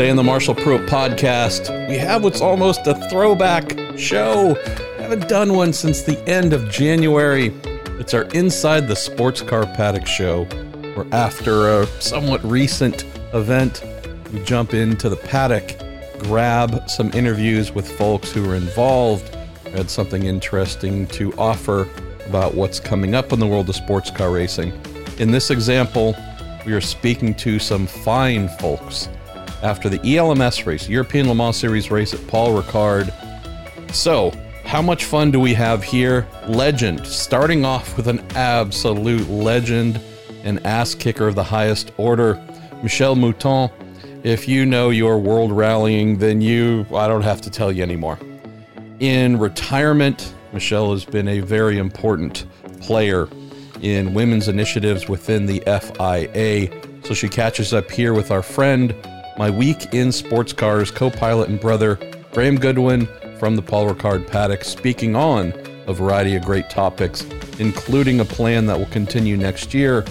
Today in the Marshall Pruett podcast, we have what's almost a throwback show. Haven't done one since the end of January. It's our Inside the Sports Car Paddock show, where after a somewhat recent event, we jump into the paddock, grab some interviews with folks who are involved, had something interesting to offer about what's coming up in the world of sports car racing. In this example, we are speaking to some fine folks after the ELMS race, European Le Mans Series race at Paul Ricard. So, how much fun do we have here? Legend, starting off with an absolute legend, an ass kicker of the highest order, Michele Mouton. If you know your world rallying, then you, I don't have to tell you anymore. In retirement, Michele has been a very important player in women's initiatives within the FIA. So she catches up here with our friend, my week in sports cars co pilot and brother, Graham Goodwin from the Paul Ricard paddock, speaking on a variety of great topics, including a plan that will continue next year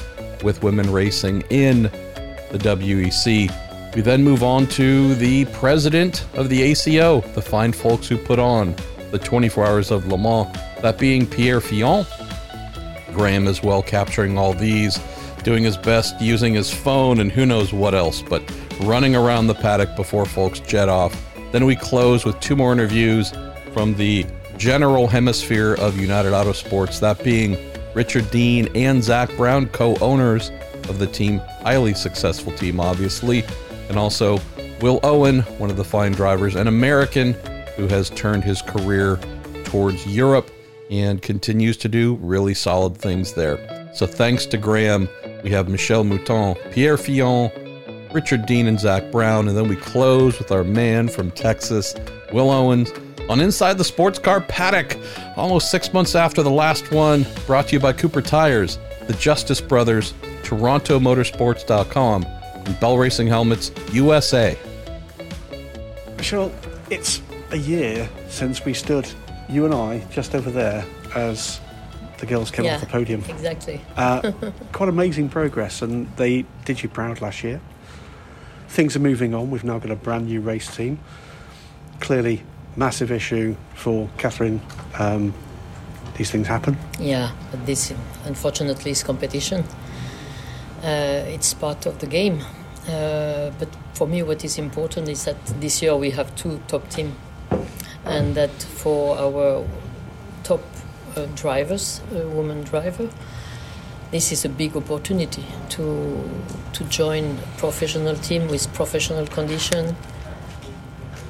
with women racing in the WEC. We then move on to the president of the ACO, the fine folks who put on the 24 Hours of Le Mans, that being Pierre Fillon. Graham as well capturing all these, doing his best using his phone and who knows what else, but running around the paddock before folks jet off. Then we close with two more interviews from the general hemisphere of United Autosports, that being Richard Dean and Zak Brown, co owners of the team, highly successful team, obviously, and also Will Owen, one of the fine drivers, an American who has turned his career towards Europe and continues to do really solid things there. So thanks to Graham, we have Michele Mouton, Pierre Fillon, Richard Dean, and Zak Brown, and then we close with our man from Texas, Will Owens, on Inside the Sports Car Paddock, almost six months after the last one, brought to you by Cooper Tires, the Justice Brothers, TorontoMotorsports.com, and Bell Racing Helmets USA. Michele, it's a year since we stood, you and I, just over there as the girls came Yeah, off the podium. Exactly. Uh, quite amazing progress, and they did you proud last year. Things are moving on. We've now got a brand new race team. Clearly, massive issue for Katherine. Um, these things happen. Yeah, but this unfortunately is competition. Uh, it's part of the game. Uh, but for me, what is important is that this year we have two top team, and that for our top uh, drivers, a woman driver, this is a big opportunity to to join a professional team with professional condition,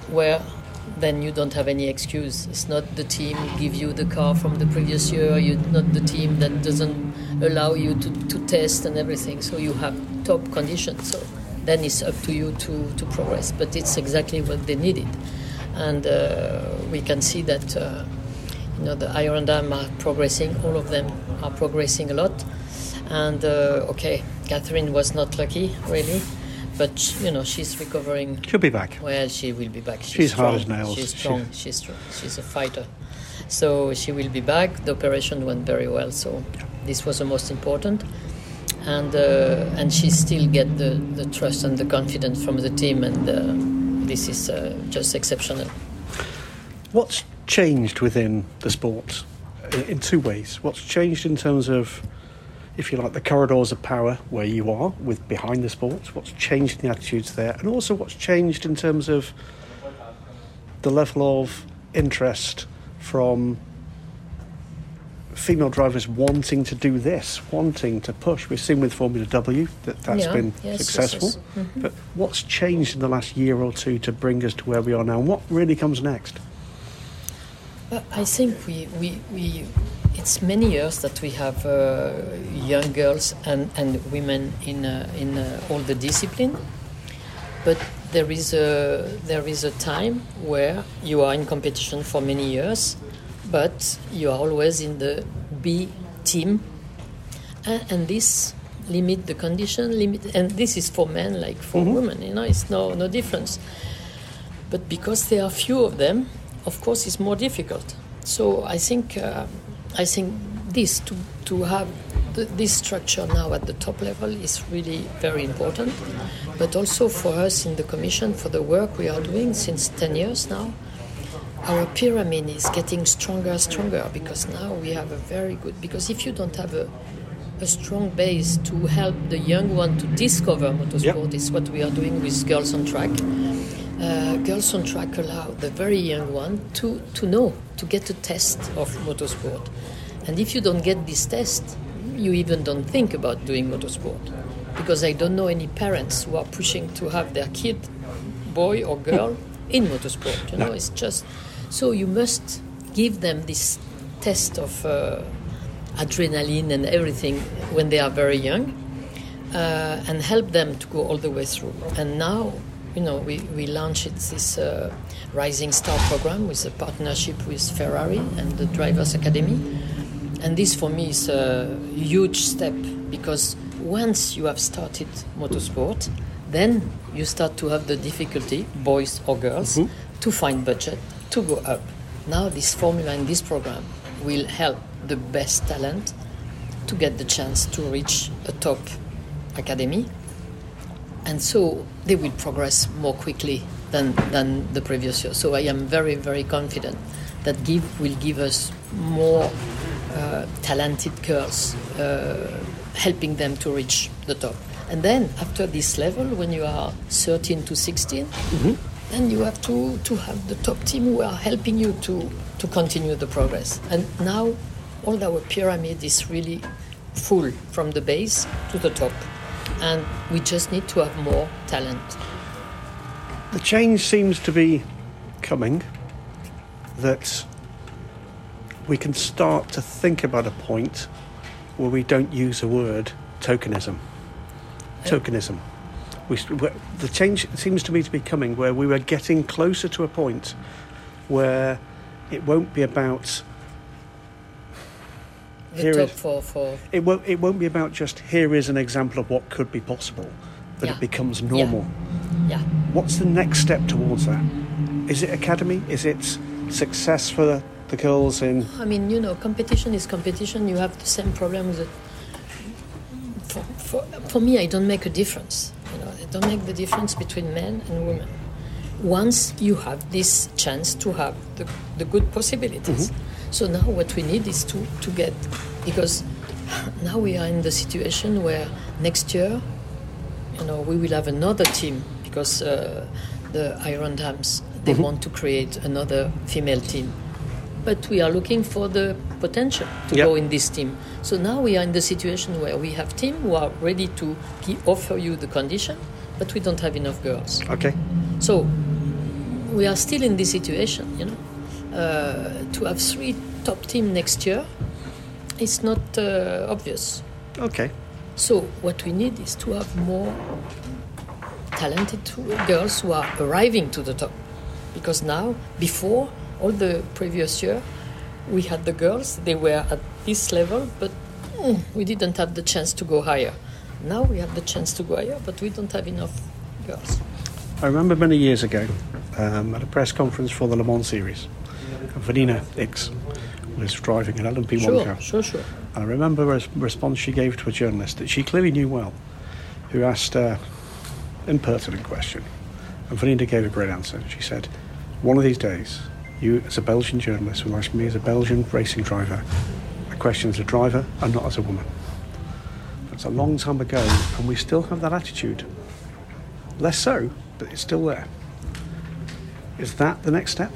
where then you don't have any excuse. It's not the team give you the car from the previous year. You're not the team that doesn't allow you to, to test and everything. So you have top conditions. So then it's up to you to, to progress. But it's exactly what they needed, and uh, we can see that uh, you know the Iron Dames are progressing. All of them are progressing a lot. And uh, okay, Katherine was not lucky really, but you know she's recovering She'll be back. well, she will be back. She's hard strong. as nails. She's strong. She's strong. She's a fighter. So she will be back. The operation went very well. So this was the most important. And uh, and she still get the, the trust and the confidence from the team, and uh, this is uh, just exceptional. What's changed within the sport in, in two ways? What's changed in terms of, if you like, the corridors of power where you are with behind the sports, What's changed in the attitudes there, and also what's changed in terms of the level of interest from female drivers wanting to do this, wanting to push. We've seen with Formula W that that's Yeah, been yes, yes, successful. yes. Mhm. But what's changed in the last year or two to bring us to where we are now, and what really comes next? Uh, I think we, we, we it's many years that we have uh, young girls and, and women in, uh, in uh, all the discipline. But there is, a, there is a time where you are in competition for many years, but you are always in the B team. And, and this limit the condition, limit, and this is for men like for women, you know, it's no, no difference. But because there are few of them, of course, it's more difficult. So I think uh, I think this to to have the, this structure now at the top level is really very important. But also for us in the Commission, for the work we are doing since 10 years now, our pyramid is getting stronger, and stronger because now we have a very good. Because if you don't have a, a strong base to help the young one to discover motorsport, Yep. is what we are doing with Girls on Track. Uh, Girls on Track allow the very young one to, to know, to get a test of motorsport. And if you don't get this test, you even don't think about doing motorsport. Because I don't know any parents who are pushing to have their kid, boy or girl, in motorsport. You know, it's just so you must give them this test of uh, adrenaline and everything when they are very young, uh, and help them to go all the way through. And now, you know, we we launched this uh, Rising Star program with a partnership with Ferrari and the Drivers Academy. And this for me is a huge step because once you have started motorsport, then you start to have the difficulty, boys or girls, to find budget to go up. Now this formula and this program will help the best talent to get the chance to reach a top academy. And so they will progress more quickly than, than the previous year. So I am very, very confident that give will give us more uh, talented girls, uh, helping them to reach the top. And then after this level, when you are 13 to 16, then you have to, to have the top team who are helping you to, to continue the progress. And now all our pyramid is really full from the base to the top. And we just need to have more talent. The change seems to be coming that we can start to think about a point where we don't use the word tokenism. Tokenism. We, the change seems to me to be coming where we were getting closer to a point where it won't be about The Here is- for, for it won't it won't be about just here is an example of what could be possible, but Yeah. it becomes normal. yeah. yeah. What's the next step towards that? Is it academy? Is it success for the girls in? I mean, you know, competition is competition. You have the same problems that. For, for, for me, I don't make a difference. You know, I don't make the difference between men and women. Once you have this chance to have the, the good possibilities. Mm-hmm. So now what we need is to, to get, because now we are in the situation where next year, you know, we will have another team because uh, the Iron Dames, they want to create another female team but we are looking for the potential to Yep. go in this team. So now we are in the situation where we have team who are ready to offer you the condition, but we don't have enough girls. Okay, So we are still in this situation, you know. Uh, to have three top team next year, it's not uh, obvious. okay, So what we need is to have more talented girls who are arriving to the top. Because now, before all the previous year, we had the girls, they were at this level, but mm, we didn't have the chance to go higher. Now we have the chance to go higher, but we don't have enough girls. I remember many years ago um, at a press conference for the Le Mans series, Vanina Ickx was driving an LMP1 Sure, car. sure, sure. And I remember a response she gave to a journalist that she clearly knew well, who asked an impertinent question. And Vanina gave a great answer. She said, One of these days, you, as a Belgian journalist, will ask me, as a Belgian racing driver, a question as a driver and not as a woman. That's a long time ago, and we still have that attitude. Less so, but it's still there. Is that the next step?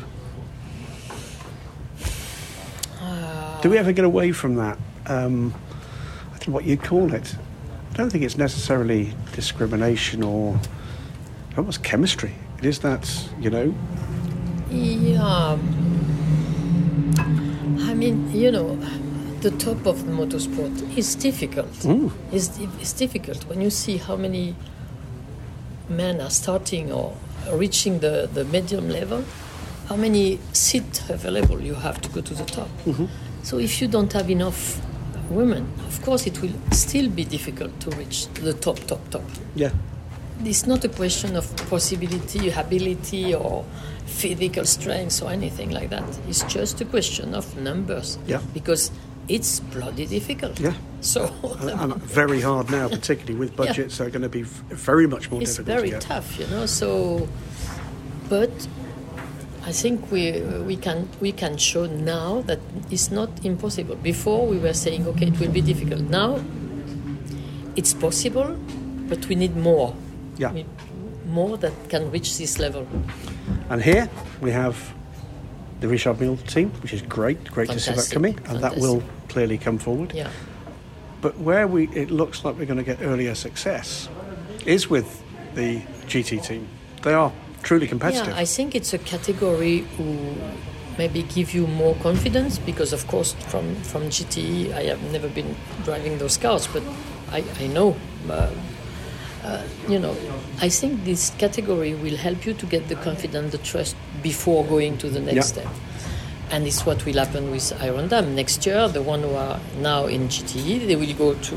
Do we ever get away from that? Um, I don't know what you'd call it. I don't think it's necessarily discrimination or almost chemistry. It is that, you know, Yeah. I mean, you know, the top of the motorsport is difficult. It's, it's difficult when you see how many men are starting or reaching the, the medium level, how many seats available you have to go to the top. So if you don't have enough women, of course it will still be difficult to reach the top, top, top yeah, it's not a question of possibility, ability, or physical strength or anything like that. It's just a question of numbers. Yeah. Because it's bloody difficult. Yeah. So and, and very hard now, particularly with budgets that are going to be very much more it's difficult very to get. tough, you know. So, but I think we we can we can show now that it's not impossible. Before we were saying, okay, it will be difficult. Now it's possible, but we need more. Yeah. We- more that can reach this level. And here we have the Richard Mille team, which is great. Great to see that coming, and that will clearly come forward. Yeah. But where we it looks like we're going to get earlier success is with the GT team. They are truly competitive. Yeah, I think it's a category who maybe give you more confidence because, of course, from from GTE, I have never been driving those cars, but I, I know. Uh, uh, you know, I think this category will help you to get the confidence, the trust before going to the next Yeah. step. And it's what will happen with Iron Dames. Next year, the one who are now in GTE, they will go to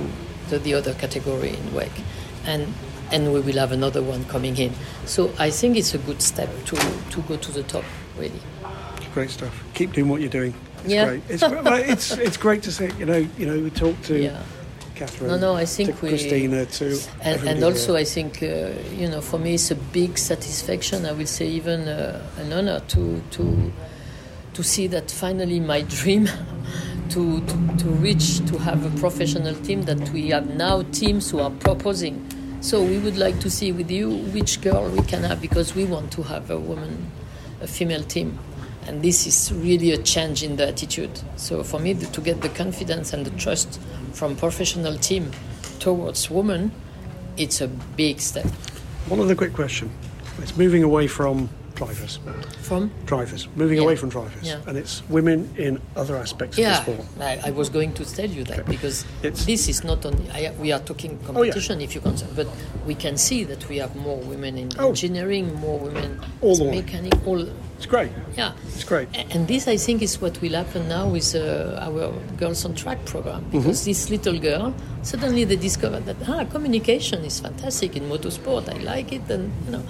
the, the other category in WEC. And, and we will have another one coming in. So I think it's a good step to, to go to the top, really. Great stuff. Keep doing what you're doing. It's Yeah. great. It's, it's it's great to see. You know, you know, we talked to Yeah. Katherine. No, no, I think to we- Christina to And, and also, here. I think, uh, you know, for me, it's a big satisfaction. I will say even uh, an honor to to to see that finally my dream to, to to reach to have a professional team that we have now teams who are proposing. So we would like to see with you which girl we can have because we want to have a woman, a female team. And this is really a change in the attitude. So for me, to get the confidence and the trust from professional team towards women, it's a big step. One other quick question. It's moving away from drivers. From Drivers. Moving Yeah. away from drivers. Yeah. And it's women in other aspects yeah, of the sport. I, I was going to tell you that because It's- this is not only I, we are talking Oh, competition if you concern, but we can see that we have more women in Oh. engineering, more women All the mechanic, all It's great. yeah. It's great. And this, I think, is what will happen now with uh, our Girls on Track program. Mm-hmm. Because this little girl, suddenly they discover that ah, communication is fantastic in motorsport. I like it, and you know,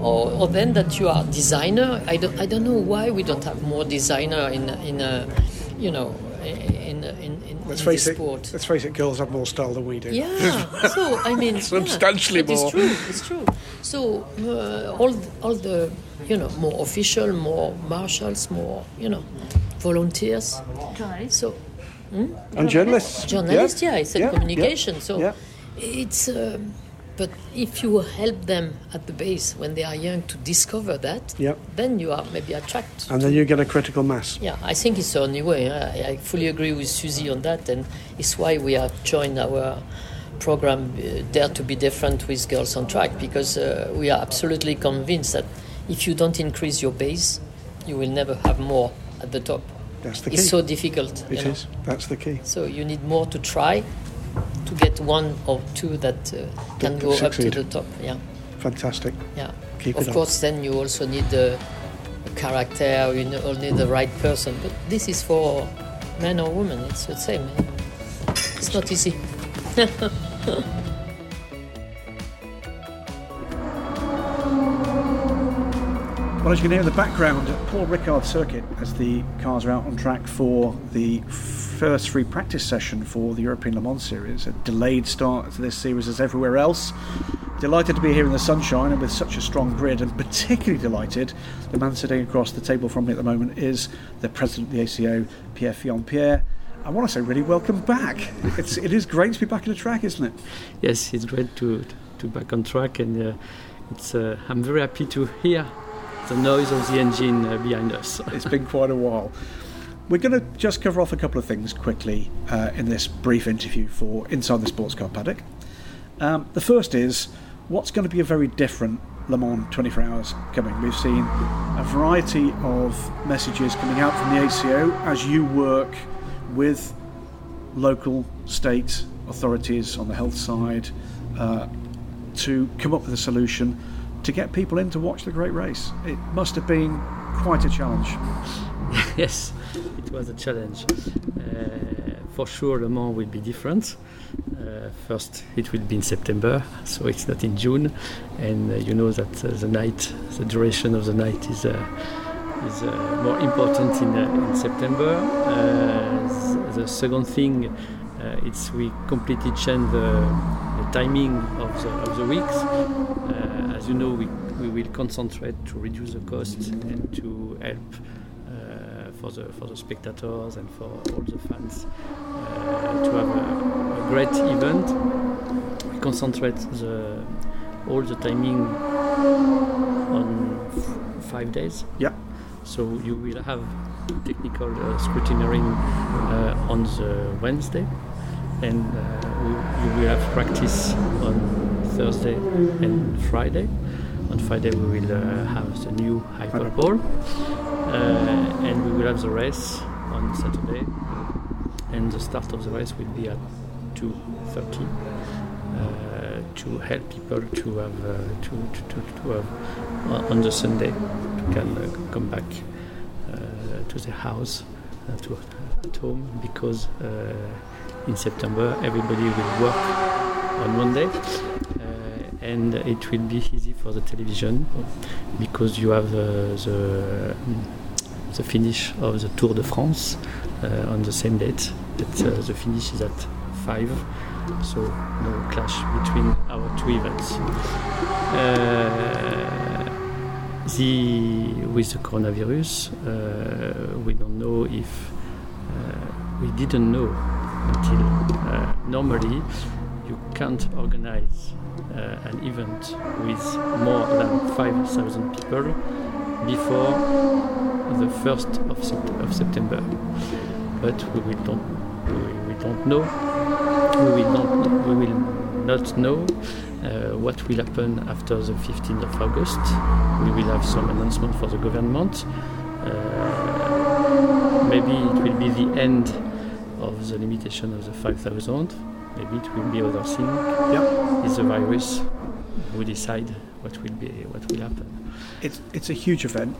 or, or then that you are designer. I don't, I don't know why we don't have more designer in in a, you know, in in, in, in Let's in face this it. sport. Let's face it. Girls have more style than we do. Yeah. So I mean, Substantially yeah, but more. It's true. It's true. So uh, all all the you know more official, more marshals, more you know volunteers. So And journalists. journalists, yeah, I said Yeah, communication. yeah, So yeah. it's. Um, but if you help them at the base when they are young to discover that, Yeah. then you are maybe attracted. And then you get a critical mass. Yeah, I think it's the only way. I, I fully agree with Susie on that, and it's why we have joined our program uh, Dare to Be Different with Girls on Track because uh, we are absolutely convinced that if you don't increase your base, you will never have more at the top. That's the key. It's so difficult. It is. know. That's the key. So you need more to try to get one or two that uh, can That go up to the top. Yeah, Fantastic. yeah. Keep of it up. course, then you also need a, a character. You know, need the right person. But this is for men or women. It's the same. It's not easy. Well, as you can hear in the background, Paul Ricard circuit as the cars are out on track for the first free practice session for the European Le Mans Series. A delayed start to this series as everywhere else. Delighted to be here in the sunshine and with such a strong grid, and particularly delighted the man sitting across the table from me at the moment is the president of the ACO, Pierre Fillon. Pierre, I want to say really welcome back. It's, it is great to be back in the track, isn't it? yes, it's great to to back on track, and uh, it's uh, I'm very happy to hear the noise of the engine uh, behind us. It's been quite a while. We're going to just cover off a couple of things quickly uh, in this brief interview for Inside the Sports Car Paddock. Um, the first is what's going to be a very different Le Mans 24 hours coming. We've seen a variety of messages coming out from the ACO as you work with local, state authorities on the health side uh, to come up with a solution to get people in to watch the great race. It must have been quite a challenge. yes, was a challenge. Uh, for sure, Le Mans will be different. Uh, first, it will be in September, so it's not in June, and uh, you know that the night, the duration of the night is is uh, more important in, uh, in September. Uh, the second thing, it's we completely change the, the timing of the, of the weeks. As you know, we, we will concentrate to reduce the costs and to help for the for the spectators and for all the fans uh, to have a, a great event. We concentrate the all the timing on five days. Yeah. So you will have technical uh, scrutineering uh, on the Wednesday, and uh, we, you will have practice on Thursday and Friday. On Friday we will uh, have the new Hyperpole, and we will have the race on Saturday, and the start of the race will be at 2:30 uh, to help people to have uh, to, to, to, to have uh, on the Sunday to can uh, come back uh, to the house uh, to at home because uh, in September everybody will work on Monday uh, and it will be easy for the television because you have uh, the the finish of the Tour de France uh, on the same date uh, the finish is at 5 so no clash between our two events. Uh, the with the coronavirus, we don't know if we didn't know until uh, normally you can't organize uh, an event with more than 5,000 people before the 1st of, sept- of September. But we will don't we, we don't know we will not we will not know uh, what will happen after the 15th of August. We will have some announcement for the government. Uh, maybe it will be the end of the limitation of the 5,000. Maybe it will be other thing. Yeah. It's a virus who decide what will be what will happen. It's it's a huge event.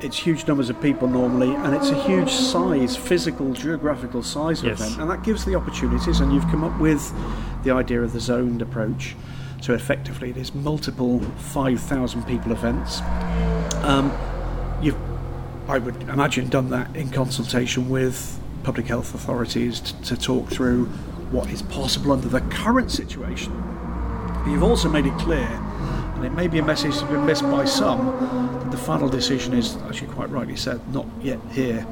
It's huge numbers of people normally, and it's a huge size, physical, geographical size Yes. event, and that gives the opportunities. And you've come up with the idea of the zoned approach. So effectively, it is multiple 5,000 people events. Um, you've, I would imagine, done that in consultation with public health authorities t- to talk through what is possible under the current situation. But you've also made it clear, and it may be a message that's been missed by some, that the final decision is, as you quite rightly said, not yet here,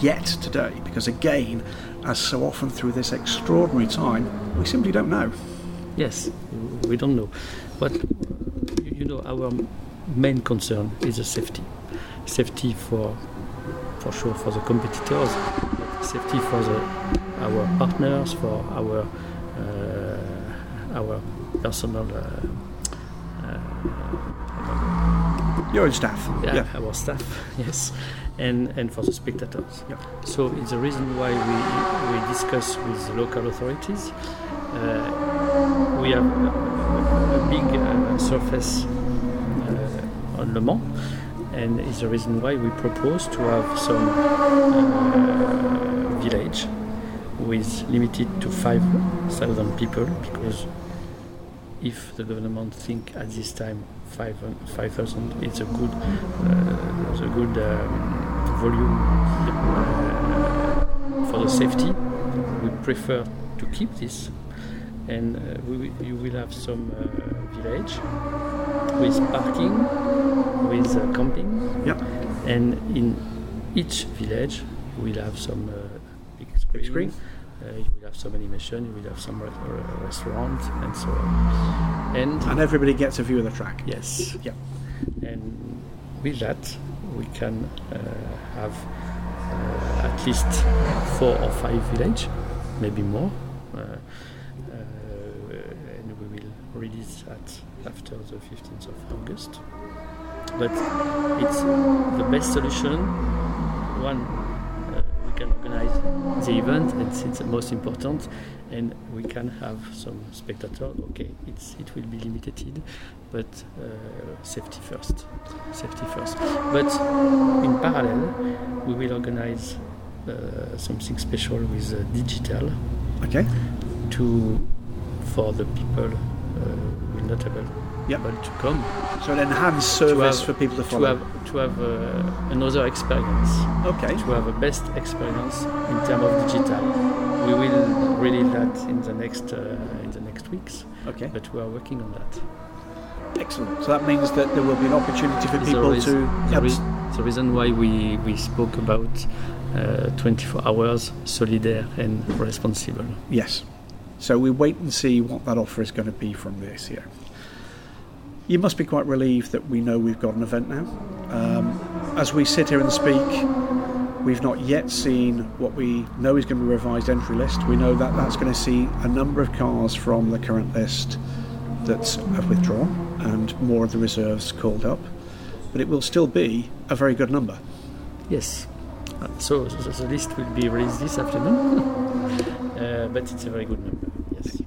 yet today, because again, as so often through this extraordinary time, we simply don't know. Yes, we don't know. But you know, our main concern is the safety. Safety for, for sure, for the competitors, safety for the, our partners, for our uh, our personal uh, uh, Your own staff. yeah, our staff, yes, and and for the spectators. Yeah. So it's the reason why we we discuss with the local authorities. Uh, we have a, a big uh, surface uh, on Le Mans, and it's the reason why we propose to have some uh, village with limited to 5,000 people because if the government think at this time 5 5,000 is a good uh, is a good um, volume uh, for the safety we prefer to keep this. And uh, we, will- you will have some uh, village with parking with uh, camping. And in each village will have some uh, big screen, screen. Uh, you will have some animation you will have some re- uh, restaurant and so on and And everybody gets a view of the track. yes Yep. and with that we can uh, have uh, at least four or five village maybe more uh, uh, and we will release that after the 15th of August but it's the best solution one the event and it's the most important and we can have some spectators. okay it's it will be limited but uh, safety first safety first but in parallel we will organize uh, something special with uh, digital Okay. to for the people uh, will not able yep. able to come. So an enhanced service have, for people to follow. To have, to have uh, another experience. Okay. To have a best experience in terms of digital. We will release that in the next uh, in the next weeks. Okay. But we are working on that. Excellent. So that means that there will be an opportunity for people is, to. The, re- the, reason why we, we spoke about uh, 24 hours solidaire and responsible. Yes. So we wait and see what that offer is going to be from this year. You must be quite relieved that we know we've got an event now. Um, as we sit here and speak, we've not yet seen what we know is going to be a revised entry list. We know that that's going to see a number of cars from the current list that have withdrawn and more of the reserves called up. But it will still be a very good number. Yes. Uh, so the list will be released this afternoon, uh, but it's a very good number. Yes.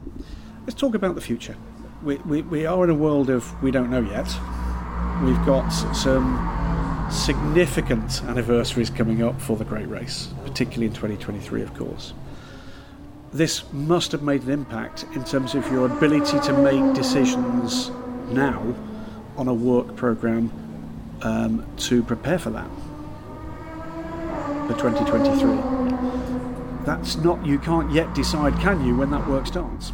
Let's talk about the future. We, we, are in a world of we don't know yet. We've got some significant anniversaries coming up for the Great Race, particularly in 2023, of course this must have made an impact in terms of your ability to make decisions now on a work program um, to prepare for that for 2023. That's not, you can't yet decide, can you, when that work starts?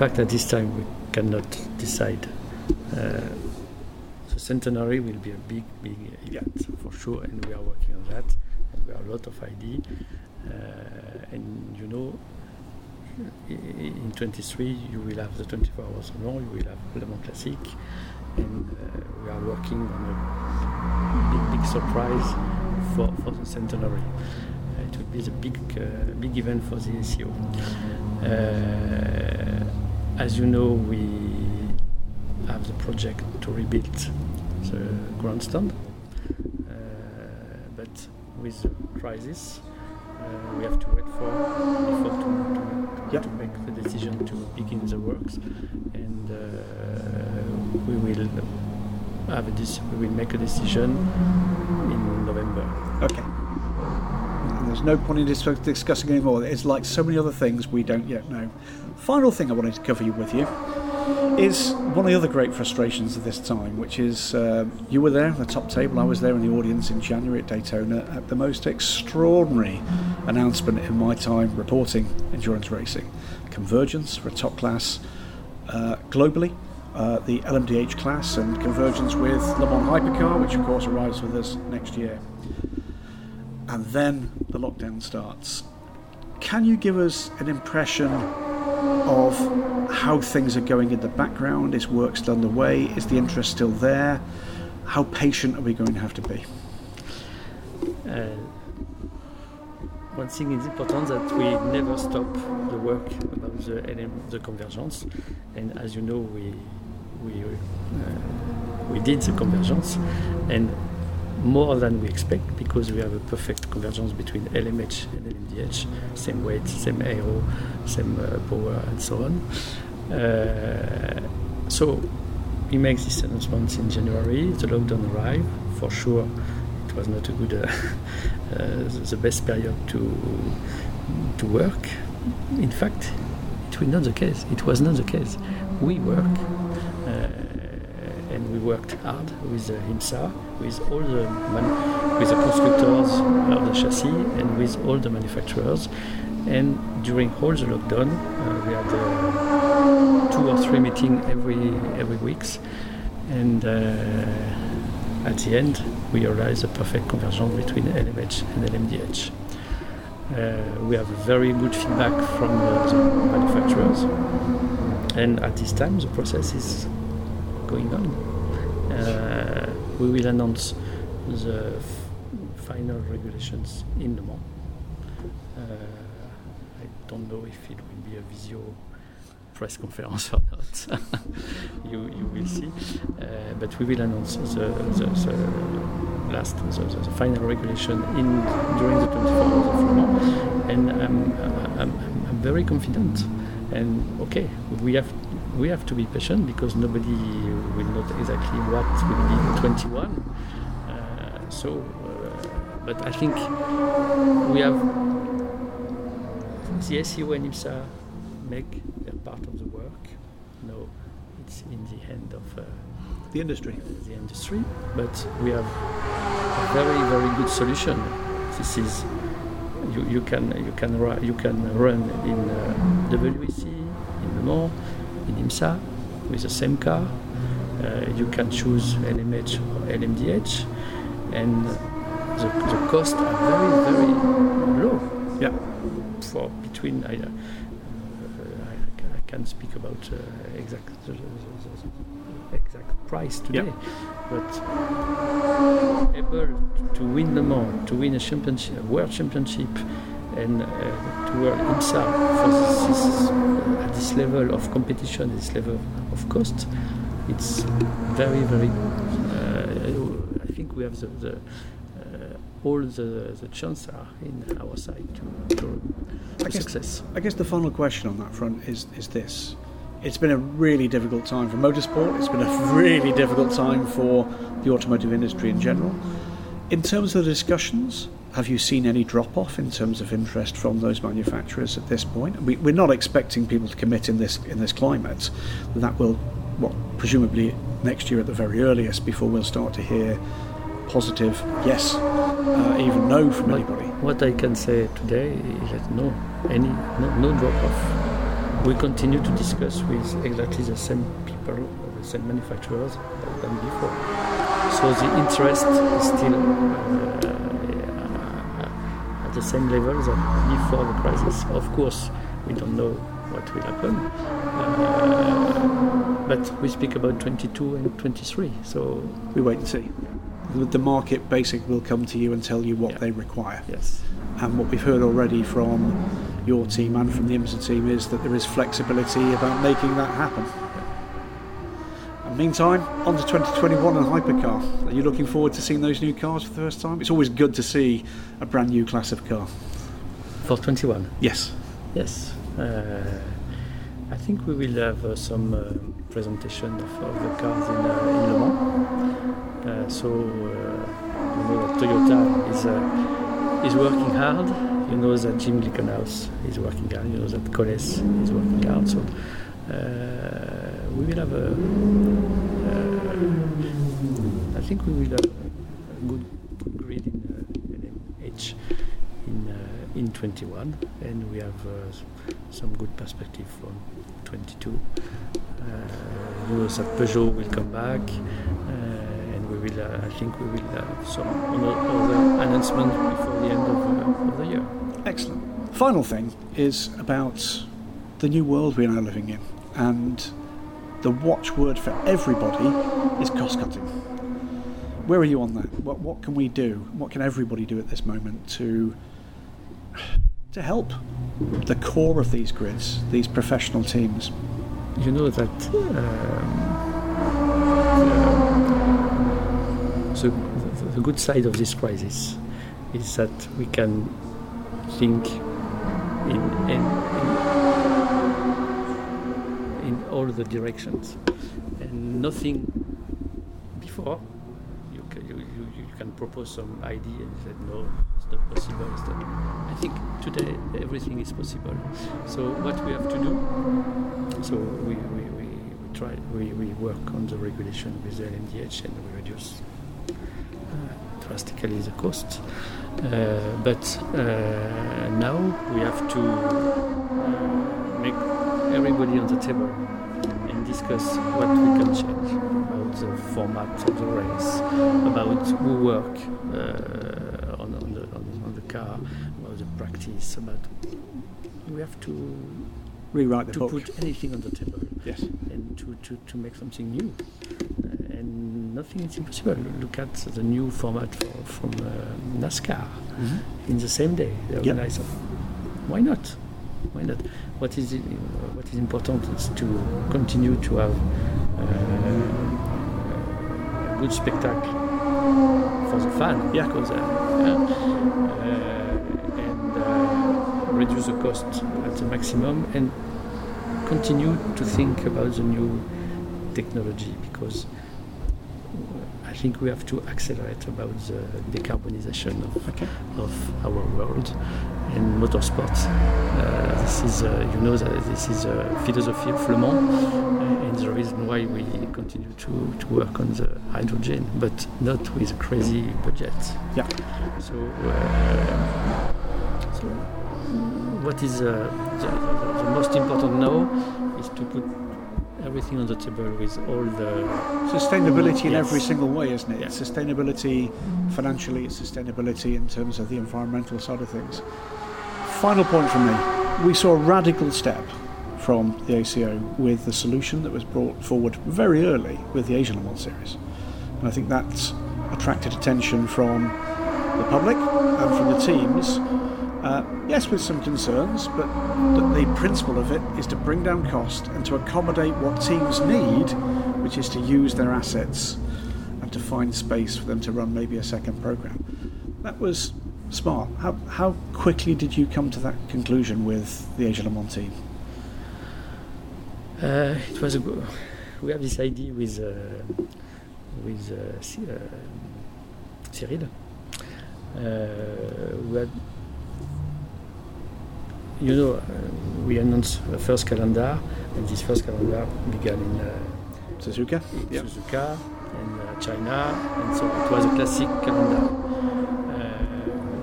Fact, at this time, we cannot decide. Uh, the centenary will be a big, big event for sure, and we are working on that. And we have a lot of ideas. Uh, and you know, in 23 you will have the 24 hours Le Mans, you will have Le Mans Classic, and uh, we are working on a big, big surprise for, for the centenary. Uh, it will be the big, uh, big event for the ACO. As you know, we have the project to rebuild the grandstand, uh, but with the crisis, uh, we have to wait for before to, to, to, make the decision to begin the works, and uh, we will have a dis- we will make a decision in November. Okay. there's no point in dis- discussing anymore. It's like so many other things we don't yet know. Final thing I wanted to cover with you is one of the other great frustrations of this time, which is uh, you were there at the top table, I was there in the audience in January at Daytona at the most extraordinary announcement in my time reporting endurance racing. Convergence for a top class uh, globally, uh, the LMDH class, and convergence with Le Mans Hypercar, which of course arrives with us next year. And then the lockdown starts. Can you give us an impression of how things are going in the background. Is work still underway? Is the interest still there? How patient are we going to have to be? Uh, one thing is important that we never stop the work about the LM, the convergence, and as you know, we we uh, we did the convergence, and more than we expect because we have a perfect convergence between LMH and LMDH, same weight, same aero, same uh, power, and so on. Uh, so we make this announcement in January. The lockdown arrived. For sure, it was not a good, uh, uh the best period to to work. In fact, it was not the case. It was not the case. We work we worked hard with uh, IMSA, with all the with the constructors of the chassis, and with all the manufacturers. And during all the lockdown, uh, we had uh, two or three meetings every every weeks, and uh, at the end, we realized a perfect conversion between LMH and LMDH. Uh, we have very good feedback from the manufacturers, and at this time, the process is going on. Uh, we will announce the final regulations in Le Mans. Uh, I don't know if it will be a visio press conference or not. you, you will see. Uh, but we will announce the, the, the last, the, the, final regulation in during the 24 hours of Le Mans. And I'm, I'm, I'm very confident. And okay, we have we have to be patient because nobody will know exactly what will be in 21. Uh, so, uh, but I think we have the ACO and IMSA make their part of the work. No, it's in the hand of uh, The industry. the industry, but we have a very very good solution. This is you, you can you can you can run in uh, WEC, in Le Mans, in IMSA with the same car. Uh, you can choose LMH or LMDH, and the, the costs are very very low Yeah. for between I, uh, I, I can't speak about uh, exact the, the, the, the exact price today, Yeah. but able to win Le Mans, to win a championship, a world championship, and uh, to work IMSA for this, at this level of competition, this level of cost, it's very very. Uh, I think we have the. the uh, all the, the chances are in our side to, to, I guess- success. I guess the final question on that front is is this. It's been a really difficult time for motorsport. It's been a really difficult time for the automotive industry in general. In terms of the discussions, have you seen any drop off in terms of interest from those manufacturers at this point? We, we're not expecting people to commit in this in this climate. That will, what presumably next year at the very earliest, before we'll start to hear positive yes, uh, even no from What- anybody. What I can say today is that no, any no, no drop off. We continue to discuss with exactly the same people, the same manufacturers than before. So the interest is still uh, at the same level as before the crisis. Of course, we don't know what will happen, uh, but we speak about 22 and 23. So We wait and see. The- market basically will come to you and tell you what Yeah. they require. yes. And what we've heard already from your team and from the IMSA team is that there is flexibility about making that happen. Meantime, on to 2021 and Hypercar. Are you looking forward to seeing those new cars for the first time? It's always good to see a brand new class of car. For 21. Yes. Yes, uh, I think we will have uh, some uh, presentation of, of the cars in, uh, in Le Mans. Uh, so uh, you know that Toyota is uh, is working hard. You know that Jim Glickenhaus is working hard. You know that Kolles is working hard. So uh, we will have a. Uh, I think we will have a good, good grid in uh, LMH in uh, in 21, and we have some good perspective from 22. Uh, know that Peugeot will come back, and we will. Uh, I think we will have some other announcement before the end of, uh, of the year. Excellent. Final thing is about the new world we are now living in. And the watchword for everybody is cost cutting. Where are you on that? What, what can we do? What can everybody do at this moment to, to help the core of these grids, these professional teams? You know that um, the, the, the good side of this crisis is that we can think in in, in, in all the directions, and nothing before. You can, you, you, you can propose some idea and said no, it's not possible. It's not. I think today everything is possible. So what we have to do so we, we, we, we try we, we work on the regulation with the LMDH and we reduce uh, drastically the cost. Uh, but uh, now we have to make everybody on the table discuss what we can change about the format of the race, about who work uh, on, on, the, on, on the car, about the practice, about we have to Rewrite the to book. put anything on the table Yes. and to, to, to make something new. Uh, and nothing is impossible. Look at the new format for, from uh, NASCAR in the same day. They Yep. Why not? Why not? What is it, is important is to continue to have uh, a good spectacle for the fan. Yeah. Because, uh, uh, and uh, reduce the cost at the maximum and continue to think about the new technology because I think we have to accelerate about the decarbonization of, Okay. of our world and motorsport. Uh, this is, uh, you know, that this is a philosophy of Le Mans, uh, and the reason why we continue to, to work on the hydrogen, but not with a crazy budget. Yeah. So, uh, so what is uh, the, the, the most important now is to put everything on the table with all the Sustainability in Yes. every single way, isn't it? Yeah. Sustainability financially, sustainability in terms of the environmental side of things. Final point from me. We saw a radical step from the ACO with the solution that was brought forward very early with the Asian Le Mans series. And I think that's attracted attention from the public and from the teams. Uh, yes, with some concerns, but the, the principle of it is to bring down cost and to accommodate what teams need, which is to use their assets and to find space for them to run maybe a second program. That was smart. How, how quickly did you come to that conclusion with the Asia Le Mans team? Uh, it was a go- we have this idea with uh, with uh, uh, Cyril. Uh, we had, you know, uh, we announced the first calendar, and this first calendar began in, uh, Suzuka? in Suzuka and uh, China, and so it was a classic calendar.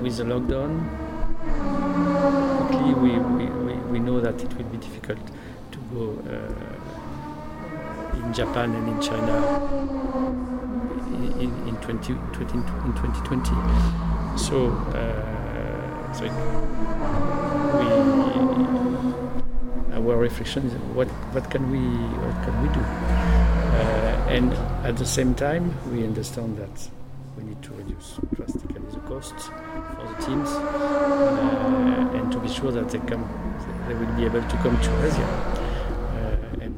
With the lockdown, we, we, we, know that it will be difficult to go uh, in Japan and in China in, in, in, 20, 20, in 2020. So, uh, so we, our reflection is what, what can we what can we do? Uh, and at the same time, we understand that we need to reduce costs for the teams uh, and to be sure that they come, they will be able to come to Asia. Uh, and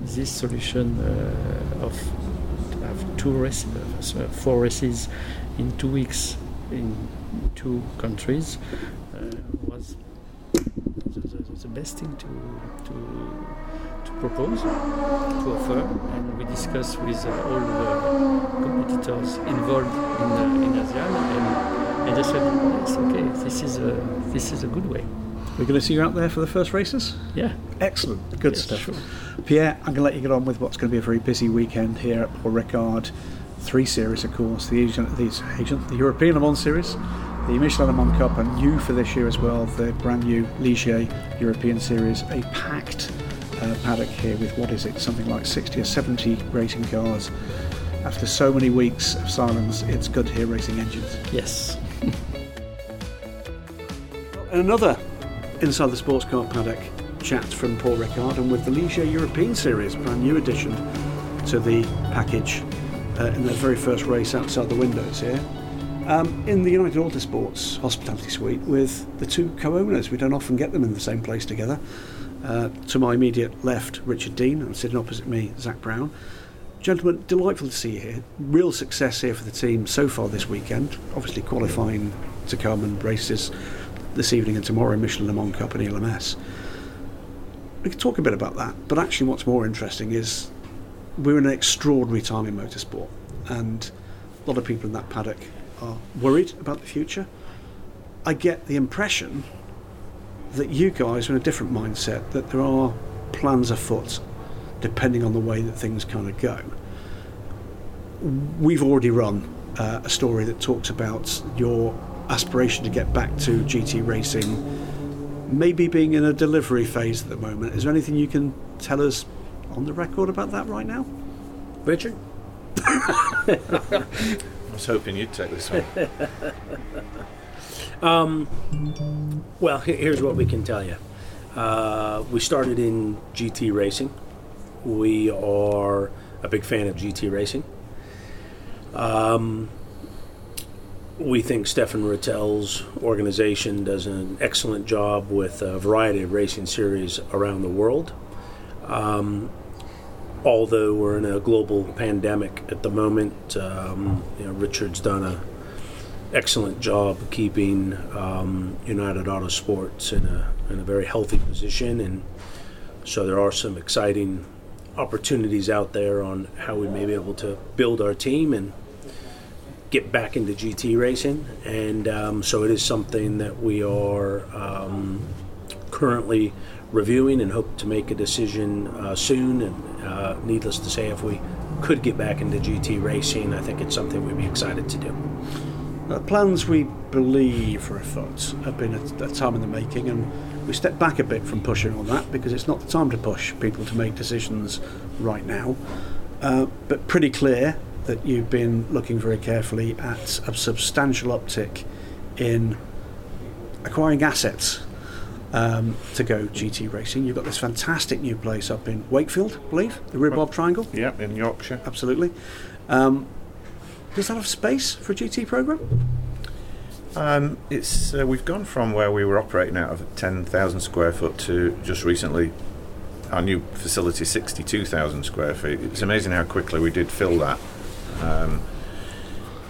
this solution uh, of have two races, four races in two weeks in two countries was the, the, the best thing to, to propose, to offer, and we discussed with uh, all the competitors involved in, uh, in ASEAN, and, and they said, "It's okay. This is a this is a good way." We're going to see you out there for the first races? Yeah, Excellent. Good yes, stuff. Sure. Pierre, I'm going to let you get on with what's going to be a very busy weekend here at Paul Ricard. Three series, of course, the Asian, the, Asian, the European Le Mans Series, the Michelin Le Mans Cup, and new for this year as well, the brand new Ligier European Series. A packed uh, paddock here with what is it, something like 60 or 70 racing cars. After so many weeks of silence, it's good to hear racing engines. Yes. And another Inside the Sports Car Paddock chat from Paul Ricard and with the Ligier European Series, brand new addition to the package uh, in their very first race outside the windows here. Um, in the United Autosports hospitality suite with the two co owners. We don't often get them in the same place together. Uh, to my immediate left, Richard Dean, and sitting opposite me, Zak Brown. Gentlemen, delightful to see you here. Real success here for the team so far this weekend. Obviously, qualifying to come and races this evening and tomorrow, Michelin Le Mans Cup and ELMS. We could talk a bit about that, but actually, what's more interesting is we're in an extraordinary time in motorsport, and a lot of people in that paddock are worried about the future. I get the impression that you guys are in a different mindset, that there are plans afoot depending on the way that things kind of go. We've already run uh, a story that talks about your aspiration to get back to GT racing, maybe being in a delivery phase at the moment. Is there anything you can tell us on the record about that right now? Richard? I was hoping you'd take this one. Um, well, here's what we can tell you. Uh, we started in GT racing. We are a big fan of GT racing. Um, we think Stephane Ratel's organization does an excellent job with a variety of racing series around the world. Um, although we're in a global pandemic at the moment, um, you know, Richard's done a excellent job keeping um, United Autosports in a in a very healthy position, and so there are some exciting opportunities out there on how we may be able to build our team and get back into GT racing. And um, so it is something that we are um, currently reviewing and hope to make a decision uh, soon. And uh, needless to say, if we could get back into GT racing, I think it's something we'd be excited to do. Uh, plans we believe are afoot have been a, a time in the making, and we step back a bit from pushing on that because it's not the time to push people to make decisions right now. Uh, but pretty clear that you've been looking very carefully at a substantial uptick in acquiring assets um, to go GT racing. You've got this fantastic new place up in Wakefield, I believe, the Rhubarb Triangle. Yeah, in Yorkshire. Absolutely. Um, does that have space for a GT program? Um, it's uh, we've gone from where we were operating out of 10,000 square foot to just recently our new facility 62,000 square feet. It's amazing how quickly we did fill that. Um,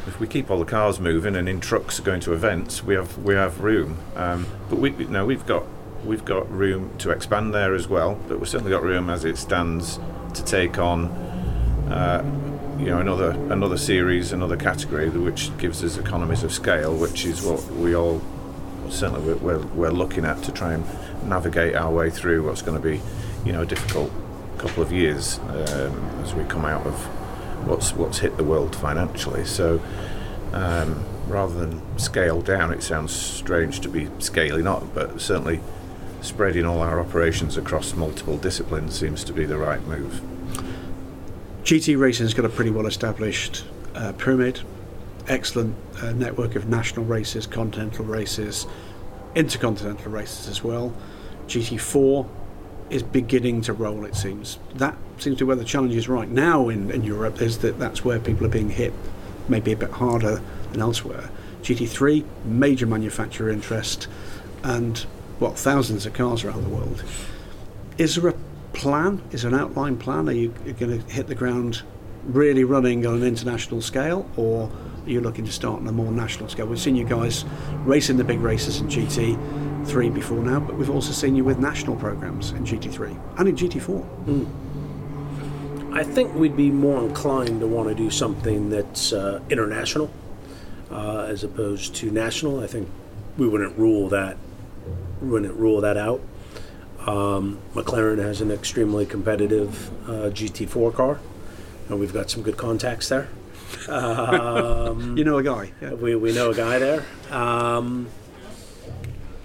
if we keep all the cars moving and in trucks going to events, we have we have room. Um, but we no, we've got we've got room to expand there as well. But we've certainly got room as it stands to take on. Uh, you know another another series, another category, which gives us economies of scale, which is what we all certainly we're, we're, looking at to try and navigate our way through what's going to be, you know, a difficult couple of years um, as we come out of what's what's hit the world financially. So. Um, rather than scale down, it sounds strange to be scaling up, but certainly spreading all our operations across multiple disciplines seems to be the right move. GT racing's got a pretty well established uh, pyramid, excellent uh, network of national races, continental races, intercontinental races as well. GT4 is beginning to roll, it seems. That seems to be where the challenge is right now in, in Europe, is that that's where people are being hit maybe a bit harder than elsewhere. GT3, major manufacturer interest, and what, thousands of cars around the world. Is there a plan? Is there an outline plan? Are you going to hit the ground really running on an international scale, or are you looking to start on a more national scale? We've seen you guys racing the big races in GT3 before now, but we've also seen you with national programs in GT3 and in GT4. I think we'd be more inclined to want to do something that's uh, international uh, as opposed to national. I think we wouldn't rule that wouldn't rule that out. Um, McLaren has an extremely competitive uh, GT4 car, and we've got some good contacts there. Um, You know a guy. Yeah. we, we know a guy there. Um,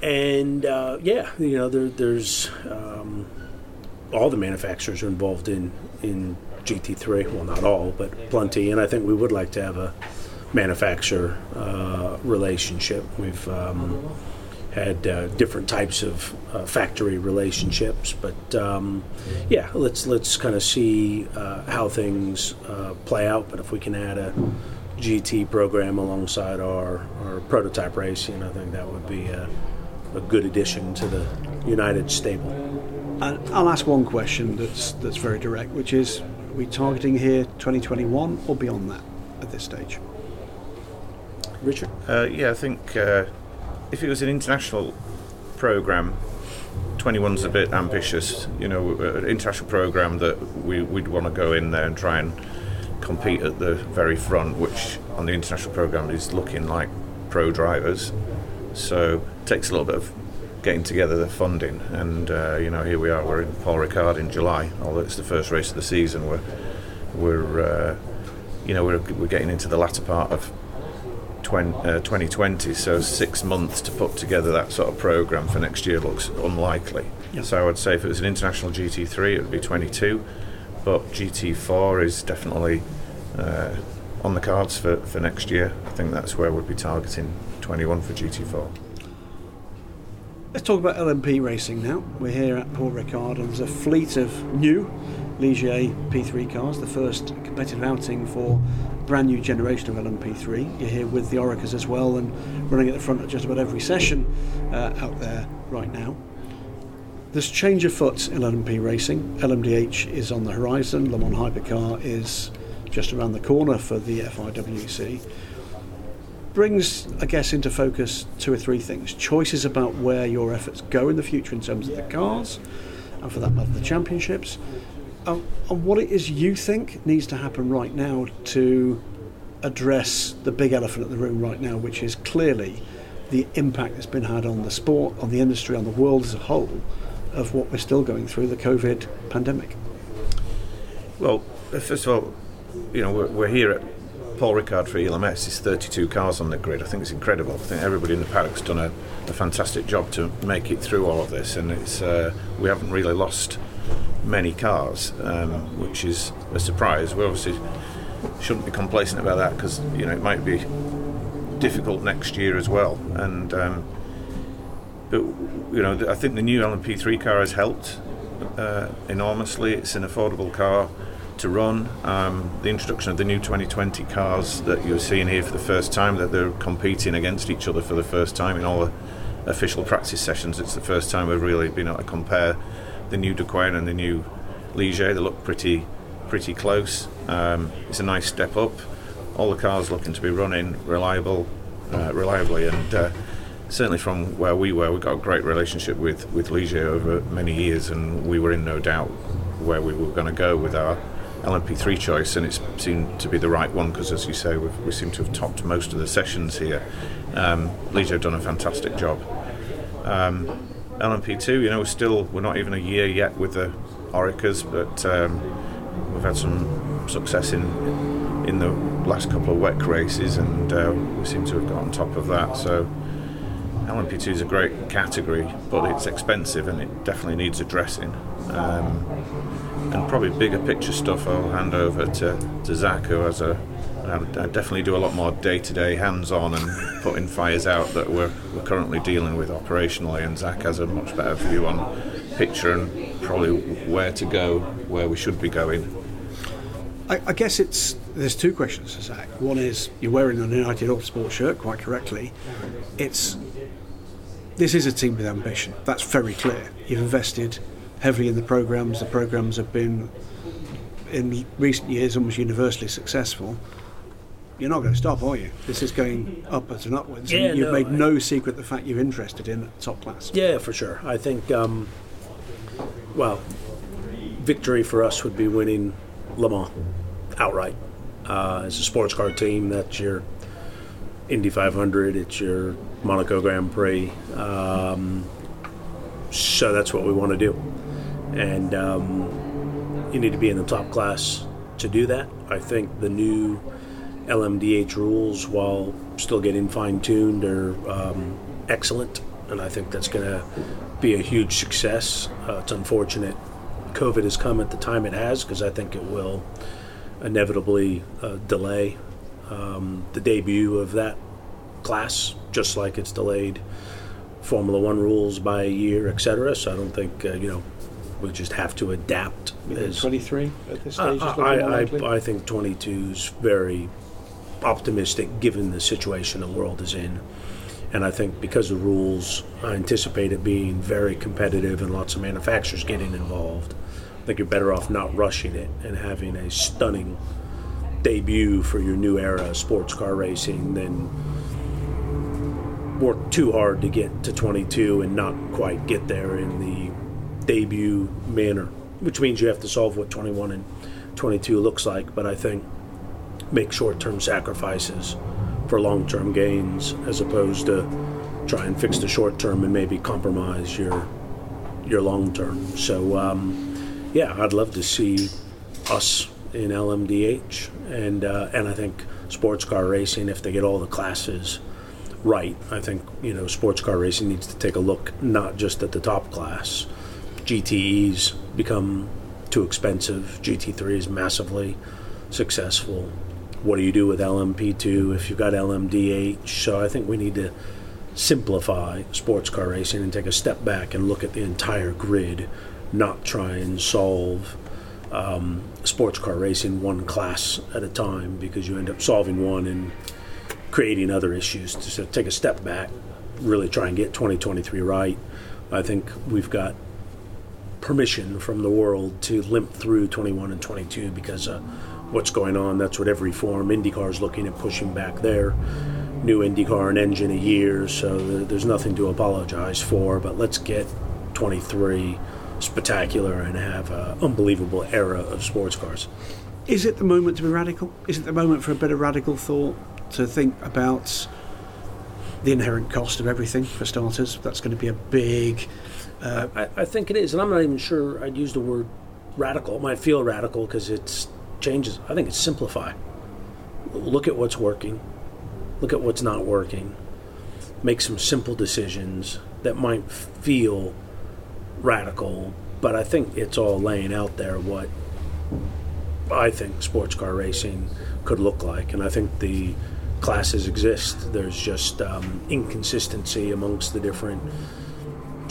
and uh, yeah, you know, there, there's um, all the manufacturers are involved in, in GT3. Well, not all, but plenty. And I think we would like to have a manufacturer uh, relationship. We've um, had uh, different types of uh, factory relationships, but um, yeah, let's let's kind of see uh, how things uh, play out. But if we can add a GT program alongside our, our prototype racing, I think that would be a, a good addition to the United stable. I'll ask one question that's that's very direct, which is: Are we targeting here 2021 or beyond that at this stage? Richard? Uh, yeah, I think uh, if it was an international program, 21's a bit ambitious. You know, uh, an international program that we, we'd want to go in there and try and compete at the very front, which on the international program is looking like pro drivers. So it takes a little bit of getting together the funding, and uh, you know, here we are. We're in Paul Ricard in July, although it's the first race of the season. We're we're uh, you know we're, we're getting into the latter part of 20, uh, 2020, so six months to put together that sort of program for next year looks unlikely. So I would say if it was an international GT3, it would be 22, but GT4 is definitely uh, on the cards for, for next year. I think that's where we'd be targeting 21 for GT4. Let's talk about LMP racing now. We're here at Paul Ricard, and there's a fleet of new Ligier P3 cars, the first competitive outing for brand new generation of LMP3. You're here with the Oricas as well, and running at the front of just about every session uh, out there right now. There's change afoot in LMP racing. LMDH is on the horizon. Le Mans Hypercar is just around the corner for the FIA WEC brings, I guess, into focus two or three things. Choices about where your efforts go in the future in terms of the cars, and for that matter, the championships. Um, on what it is you think needs to happen right now to address the big elephant in the room right now, which is clearly the impact that's been had on the sport, on the industry, on the world as a whole, of what we're still going through the COVID pandemic. Well, first of all, you know, we're, we're here at Paul Ricard for ELMS. It's 32 cars on the grid. I think it's incredible. I think everybody in the paddock's done a, a fantastic job to make it through all of this, and it's uh, we haven't really lost many cars, um, which is a surprise. We obviously shouldn't be complacent about that because you know it might be difficult next year as well. And um, but you know, I think the new LMP3 car has helped uh, enormously. It's an affordable car to run. Um, the introduction of the new 2020 cars that you're seeing here for the first time, that they're competing against each other for the first time in all the official practice sessions. It's the first time we've really been able to compare the new Duqueine and the new Ligier. They look pretty pretty close. Um, it's a nice step up. All the cars looking to be running reliable, uh, reliably, and uh, certainly from where we were, we got a great relationship with with Ligier over many years, and we were in no doubt where we were going to go with our LMP3 choice, and it seemed to be the right one because, as you say, we seem to have topped most of the sessions here. Um, Ligier done a fantastic job. Um, LMP2, you know, we're still we're not even a year yet with the Orecas, but um, we've had some success in in the last couple of WEC races, and uh, we seem to have got on top of that. So LMP2 is a great category, but it's expensive and it definitely needs addressing. Um, and probably bigger picture stuff, I'll hand over to, to Zak, who has a I definitely do a lot more day-to-day hands-on and putting fires out that we're, we're currently dealing with operationally. And Zak has a much better view on picture and probably where to go, where we should be going. I, I guess it's there's two questions to Zak. One is you're wearing an United Autosport shirt quite correctly. It's this is a team with ambition. That's very clear. You've invested heavily in the programs. The programs have been in recent years almost universally successful you're not going to stop, are you? This is going upwards and upwards. Yeah, and you've no, made I, no secret the fact you're interested in top class. Yeah, for sure. I think, um, well, victory for us would be winning Le Mans outright. Uh, as a sports car team, that's your Indy 500, it's your Monaco Grand Prix. Um, so that's what we want to do. And um, you need to be in the top class to do that. I think the new LMDH rules, while still getting fine tuned, are um, excellent, and I think that's going to be a huge success. Uh, it's unfortunate COVID has come at the time it has because I think it will inevitably uh, delay um, the debut of that class, just like it's delayed Formula One rules by a year, etc. So I don't think uh, you know we just have to adapt. 23 at this uh, stage? I, I, I, think 22 is very optimistic given the situation the world is in. And I think because the rules, I anticipate it being very competitive and lots of manufacturers getting involved. I think you're better off not rushing it and having a stunning debut for your new era of sports car racing than work too hard to get to 22 and not quite get there in the debut manner, which means you have to solve what 21 and 22 looks like. But I think make short-term sacrifices for long-term gains as opposed to try and fix the short term and maybe compromise your your long term. So um, yeah, I'd love to see us in LMDH and uh, and I think sports car racing if they get all the classes right. I think you know sports car racing needs to take a look not just at the top class. GTEs become too expensive. GT3 is massively successful what do you do with LMP2 if you've got LMDH? So I think we need to simplify sports car racing and take a step back and look at the entire grid, not try and solve um, sports car racing one class at a time because you end up solving one and creating other issues. So take a step back, really try and get 2023 right. I think we've got permission from the world to limp through 21 and 22 because uh, what's going on. That's what every form IndyCar is looking at pushing back there. new IndyCar and engine a year, so there's nothing to apologize for. But let's get 23 spectacular and have an unbelievable era of sports cars. Is it the moment to be radical? Is it the moment for a bit of radical thought to think about the inherent cost of everything for starters? That's going to be a big. Uh, I, I think it is, and I'm not even sure I'd use the word radical. It might feel radical because it changes. I think it's simplify. Look at what's working, look at what's not working, make some simple decisions that might feel radical, but I think it's all laying out there what I think sports car racing could look like, and I think the classes exist. There's just um, inconsistency amongst the different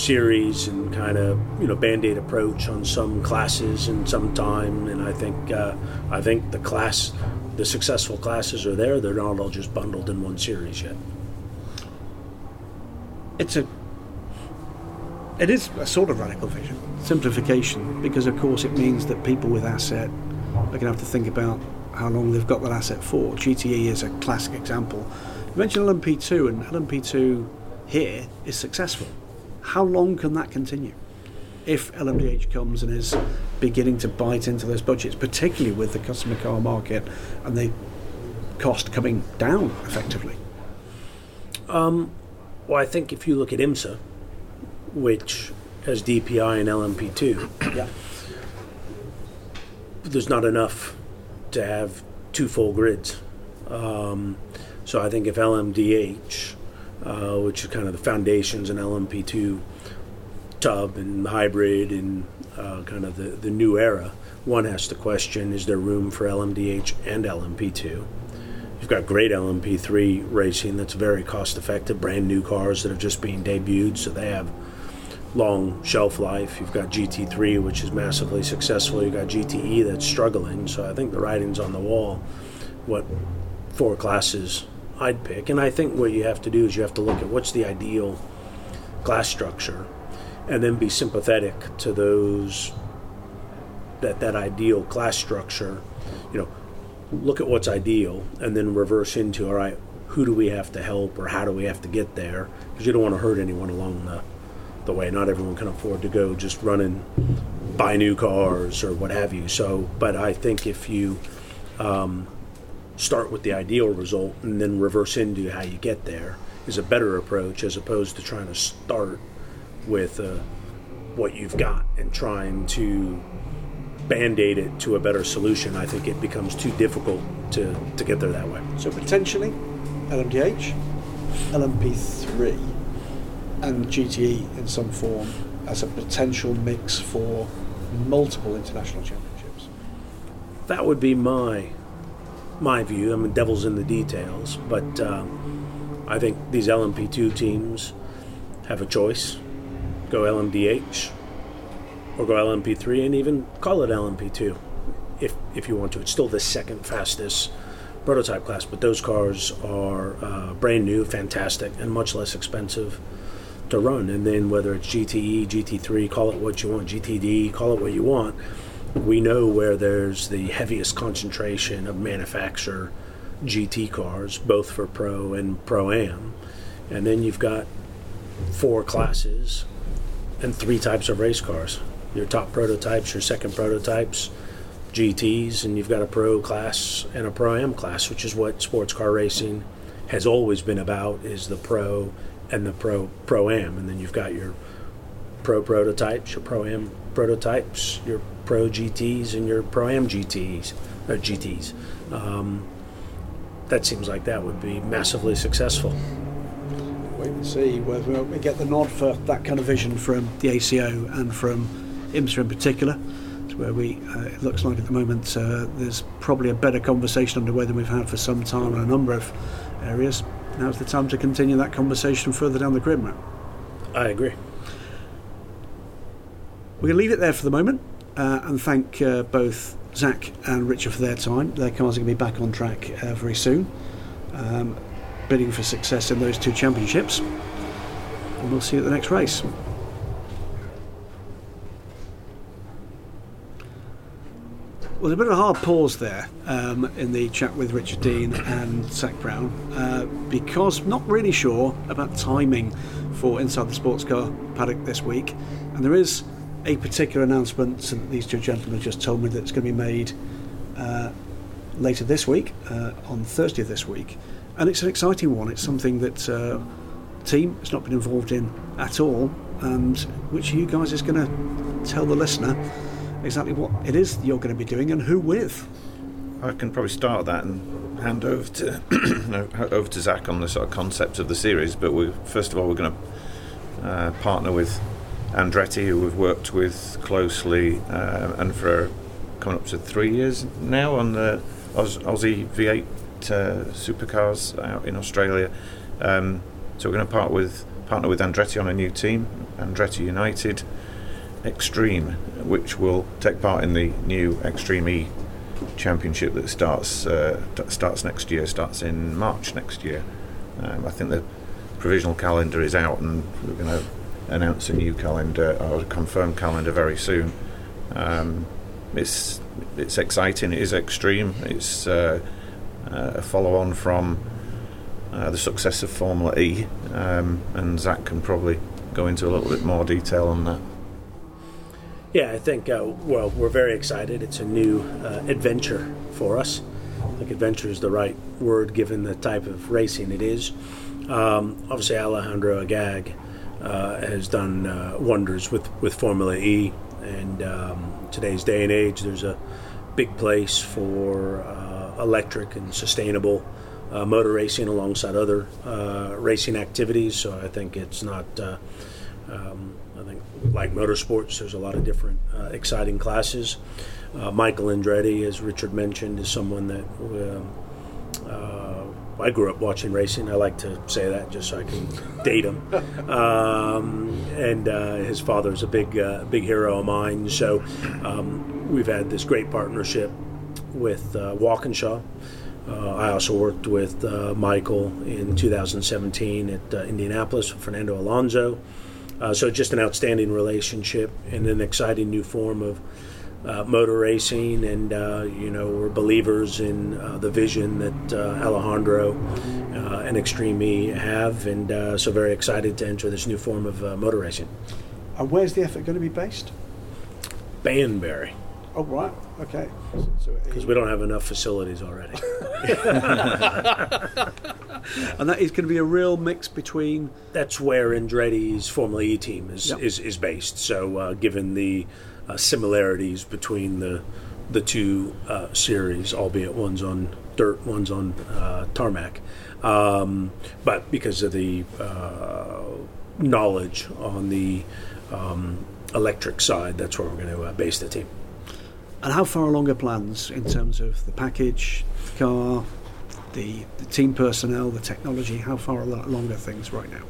series and kind of you know band-aid approach on some classes and some time. And I think uh, I think the class the successful classes are there. They're not all just bundled in one series yet. It's a it is a sort of radical vision. Simplification because of course it means that people with asset are going to have to think about how long they've got that asset for. GTE is a classic example. You mentioned LMP2 and LMP2 here is successful how long can that continue if LMDH comes and is beginning to bite into those budgets particularly with the customer car market and the cost coming down effectively um, well I think if you look at IMSA which has DPI and LMP2. yeah. There's not enough to have two full grids. Um, so I think if LMDH, uh, which is kind of the foundations in LMP2 tub and hybrid and uh, kind of the, the new era, one has to question is there room for LMDH and LMP2? You've got great LMP3 racing that's very cost effective, brand new cars that are just being debuted, so they have long shelf life. You've got GT3, which is massively successful. You've got GTE that's struggling. So I think the writing's on the wall. What four classes I'd pick. And I think what you have to do is you have to look at what's the ideal class structure and then be sympathetic to those that that ideal class structure you know look at what's ideal and then reverse into all right who do we have to help or how do we have to get there because you don't want to hurt anyone along the the way. Not everyone can afford to go just run and buy new cars or what have you. So, but I think if you um, start with the ideal result and then reverse into how you get there is a better approach as opposed to trying to start with uh, what you've got and trying to band-aid it to a better solution. I think it becomes too difficult to, to get there that way. So potentially LMDH, LMP3 and GTE in some form as a potential mix for multiple international championships. That would be my my view. I mean, devil's in the details, but uh, I think these LMP2 teams have a choice: go LMDH or go LMP3, and even call it LMP2 if if you want to. It's still the second fastest prototype class, but those cars are uh, brand new, fantastic, and much less expensive to run. And then whether it's GTE, GT3, call it what you want, GTD, call it what you want, we know where there's the heaviest concentration of manufacturer GT cars, both for Pro and Pro Am. And then you've got four classes and three types of race cars your top prototypes, your second prototypes, GTs, and you've got a Pro class and a Pro Am class, which is what sports car racing has always been about is the Pro and the pro pro am, and then you've got your pro prototypes, your pro am prototypes, your pro GTS, and your pro am GTs or GTs. Um, that seems like that would be massively successful. Wait and see whether we get the nod for that kind of vision from the ACO and from IMSA in particular. To where we, uh, it looks like at the moment, uh, there's probably a better conversation underway than we've had for some time in a number of areas now's the time to continue that conversation further down the grid map. I agree. We're going to leave it there for the moment uh, and thank uh, both Zak and Richard for their time. Their cars are going to be back on track uh, very soon, um, bidding for success in those two championships. And we'll see you at the next race. Well, there's a bit of a hard pause there um, in the chat with Richard Dean and Zak Brown uh, because not really sure about timing for Inside the Sports Car paddock this week. And there is a particular announcement that these two gentlemen just told me that it's going to be made uh, later this week, uh, on Thursday of this week, and it's an exciting one. It's something that uh, team has not been involved in at all, and which you guys is going to tell the listener exactly what it is you're going to be doing and who with. I can probably start that and hand over to no, over to Zak on the sort of concept of the series. But we first of all we're going to uh, partner with Andretti, who we've worked with closely, uh, and for coming up to three years now on the Aussie V8 uh, supercars out in Australia. Um, so we're going to part with partner with Andretti on a new team, Andretti United Extreme, which will take part in the new Extreme E championship that starts uh, starts next year. Starts in March next year. Um, I think the provisional calendar is out, and we're going to announce a new calendar or a confirmed calendar very soon. Um, it's it's exciting. It is extreme. It's uh, uh, a follow on from uh, the success of Formula E, um, and Zak can probably go into a little bit more detail on that. Yeah, I think, uh, well, we're very excited. It's a new uh, adventure for us. I think adventure is the right word given the type of racing it is. Um, obviously, Alejandro Agag has done uh, wonders with, with Formula E, and um, today's day and age, there's a big place for uh, electric and sustainable uh, motor racing alongside other racing activities. So I think it's not. Um, I think, like motorsports, there's a lot of different uh, exciting classes. Uh, Michael Andretti, as Richard mentioned, is someone that um, uh, I grew up watching racing. I like to say that just so I can date him. Um, and uh, his is a big, uh, big hero of mine. So um, we've had this great partnership with uh, Walkinshaw. Uh, I also worked with uh, Michael in 2017 at uh, Indianapolis with Fernando Alonso. Uh, so just an outstanding relationship and an exciting new form of uh, motor racing. And uh, you know we're believers in uh, the vision that uh, Alejandro uh, and Extreme E have, and so very excited to enter this new form of motor racing. And where's the effort going to be based? Banbury. Oh right, okay. Because so we don't have enough facilities already. and that is going to be a real mix between. That's where Andretti's Formula E team is Yep. is, is based. So, uh, given the uh, similarities between the the two uh, series, albeit one's on dirt, one's on uh, tarmac, um, but because of the uh, knowledge on the um, electric side, that's where we're going to uh, base the team. And how far along are plans in terms of the package, the car, the, the team personnel, the technology? How far al- along are things right now?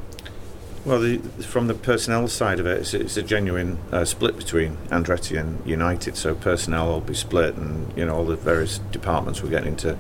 Well, the, from the personnel side of it, it's, it's a genuine uh, split between Andretti and United. So personnel will be split, and you know all the various departments. We're getting into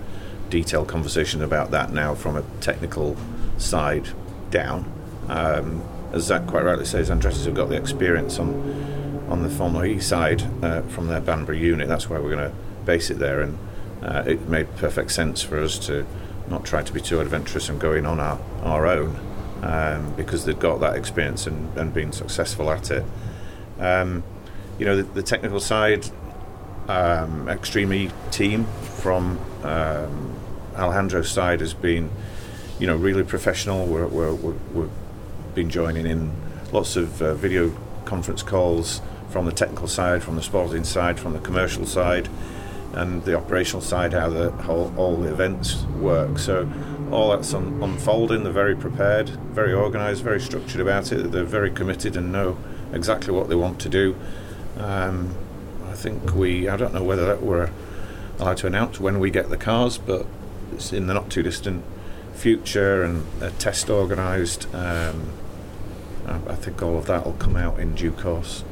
detailed conversation about that now from a technical side down. Um, as Zak quite rightly says, Andretti's have got the experience on on the Formula E side uh, from their Banbury unit. That's why we're going to base it there, and uh, it made perfect sense for us to not try to be too adventurous and going on our, our own um, because they've got that experience and, and been successful at it. Um, you know, the, the technical side, um, Extreme team from um, Alejandro's side has been, you know, really professional. We're, we're, we're, we've been joining in lots of uh, video conference calls from the technical side, from the sporting side, from the commercial side, and the operational side, how the whole all the events work. So all that's un- unfolding. They're very prepared, very organised, very structured about it. They're very committed and know exactly what they want to do. Um, I think we. I don't know whether that we're allowed to announce when we get the cars, but it's in the not too distant future and a test organised. Um, I, I think all of that will come out in due course.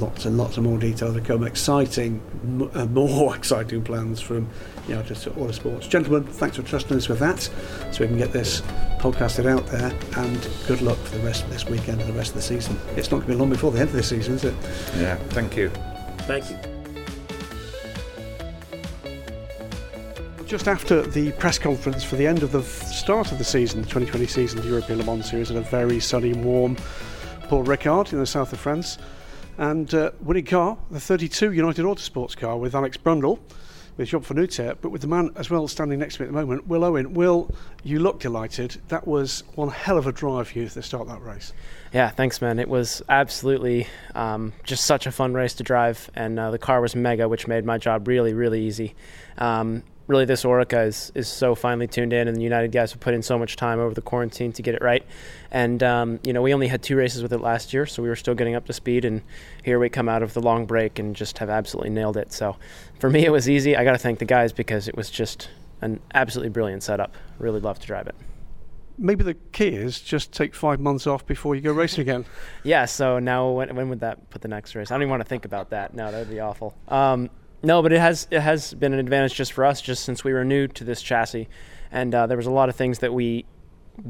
Lots and lots of more detail to come. Exciting, m- uh, more exciting plans from you know just Auto Sports. Gentlemen, thanks for trusting us with that, so we can get this podcasted out there. And good luck for the rest of this weekend and the rest of the season. It's not going to be long before the end of the season, is it? Yeah, thank you. Thank you. Just after the press conference for the end of the start of the season, the 2020 season, the European Le Mans Series, at a very sunny, warm Paul Ricard in the south of France. And uh, winning car, the 32 United Autosports car with Alex Brundle, with Job van Uitert, but with the man as well standing next to me at the moment, Will Owen. Will, you look delighted. That was one hell of a drive for you to start that race. Yeah, thanks, man. It was absolutely um, just such a fun race to drive, and uh, the car was mega, which made my job really, really easy. Um, really this Oreca is, is so finely tuned in, and the United guys have put in so much time over the quarantine to get it right. And um, you know, we only had two races with it last year, so we were still getting up to speed. And here we come out of the long break and just have absolutely nailed it. So for me, it was easy. I got to thank the guys because it was just an absolutely brilliant setup. Really love to drive it maybe the key is just take five months off before you go racing again. yeah. So now, when, when would that put the next race? I don't even want to think about that. No, that would be awful. Um, no, but it has it has been an advantage just for us, just since we were new to this chassis, and uh, there was a lot of things that we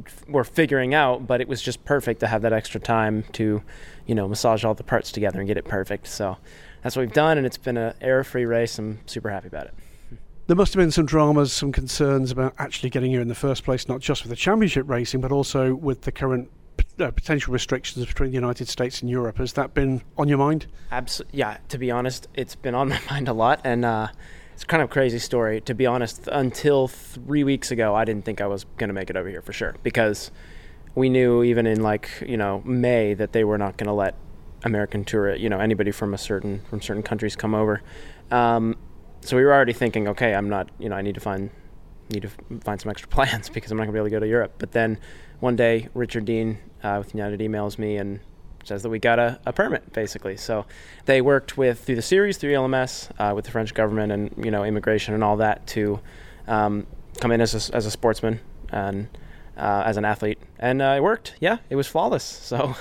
f- were figuring out. But it was just perfect to have that extra time to, you know, massage all the parts together and get it perfect. So that's what we've done, and it's been an error-free race. I'm super happy about it. There must have been some dramas, some concerns about actually getting here in the first place, not just with the championship racing, but also with the current uh, potential restrictions between the United States and Europe. Has that been on your mind? Absolutely. Yeah. To be honest, it's been on my mind a lot, and uh, it's kind of a crazy story. To be honest, until three weeks ago, I didn't think I was going to make it over here for sure because we knew even in like you know May that they were not going to let American tour, you know, anybody from a certain from certain countries come over. Um, so we were already thinking, okay, I'm not, you know, I need to find need to find some extra plans because I'm not going to be able to go to Europe. But then one day, Richard Dean uh, with United emails me and says that we got a, a, permit, basically. So they worked with through the series, through ELMS, uh, with the French government and you know immigration and all that to um, come in as a, as a sportsman and uh, as an athlete, and uh, it worked. Yeah, it was flawless. So